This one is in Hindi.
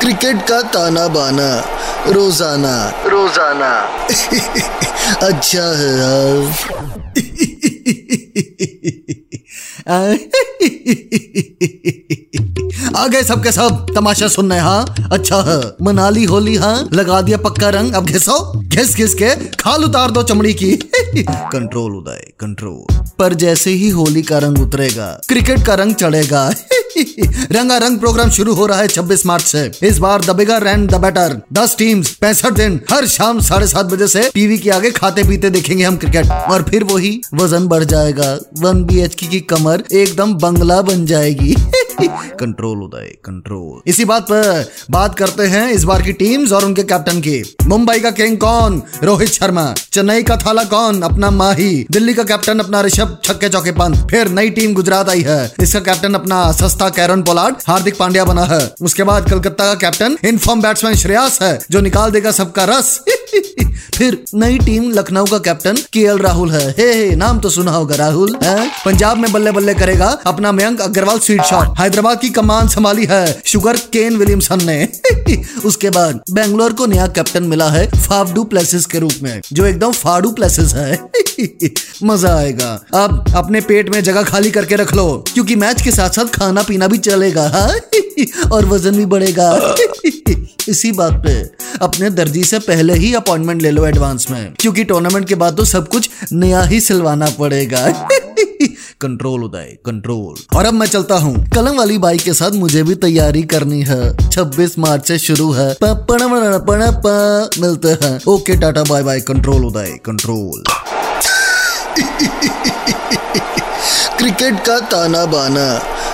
क्रिकेट का ताना बाना रोज़ाना। रोज़ाना। अच्छा है यार। आ गए सबके सब तमाशा सुनने हाँ? अच्छा है। मनाली होली हाँ? लगा दिया पक्का रंग। अब घिसो। घिस घिस के खाल उतार दो चमड़ी की। Control Uday control. पर जैसे ही होली का रंग उतरेगा क्रिकेट का रंग चढ़ेगा। रंगा रंग प्रोग्राम शुरू हो रहा है 26 मार्च से। इस बार the bigger and the better. दस टीम्स पैंसठ दिन, हर शाम साढ़े सात बजे से टीवी के आगे खाते पीते देखेंगे हम क्रिकेट और फिर वही वज़न बढ़ जाएगा। वन बी की कमर एकदम बंगला बन जाएगी। कंट्रोल उदय कंट्रोल इसी बात पर बात करते हैं इस बार की टीम्स और उनके कैप्टन की. मुंबई का किंग कौन? रोहित शर्मा. चेन्नई का थाला कौन? अपना माही. दिल्ली का कैप्टन अपना ऋषभ छक्के चौके पंत. फिर नई टीम गुजरात आई है. इसका कैप्टन अपना सस्ता कैरन पोलार्ड. हार्दिक पांड्या बना है. उसके बाद कलकत्ता का कैप्टन इनफॉर्म बैट्समैन श्रेयस है, जो निकाल देगा सबका रस. फिर नई टीम लखनऊ का कैप्टन के राहुल है। हे हे, नाम तो सुना होगा राहुल, है? पंजाब में बल्ले बल्ले करेगा अपना मयंक अग्रवाल स्वीट शॉट हैदराबाद की कमान संभाली है शुगर केन विलियमसन ने। उसके बाद बेंगलोर को नया कैप्टन मिला है फाफडू प्लेसेस के रूप में, जो एकदम फाड़ू प्लेसेस है। मज़ा आएगा। अब अपने पेट में जगह खाली करके रख लो, क्योंकि मैच के साथ साथ खाना पीना भी चलेगा। और वज़न भी बढ़ेगा। इसी बात पे। अपने दर्जी से पहले ही अपॉइंटमेंट ले लो एडवांस में, क्योंकि टूर्नामेंट के बाद तो सब कुछ नया ही सिलवाना पड़ेगा। कंट्रोल उदय कंट्रोल और अब मैं चलता हूँ। कलम वाली बाइक के साथ मुझे भी तैयारी करनी है। 26 मार्च से शुरू है। मिलते हैं। Okay, tata, bye bye control Uday control cricket का ताना बाना।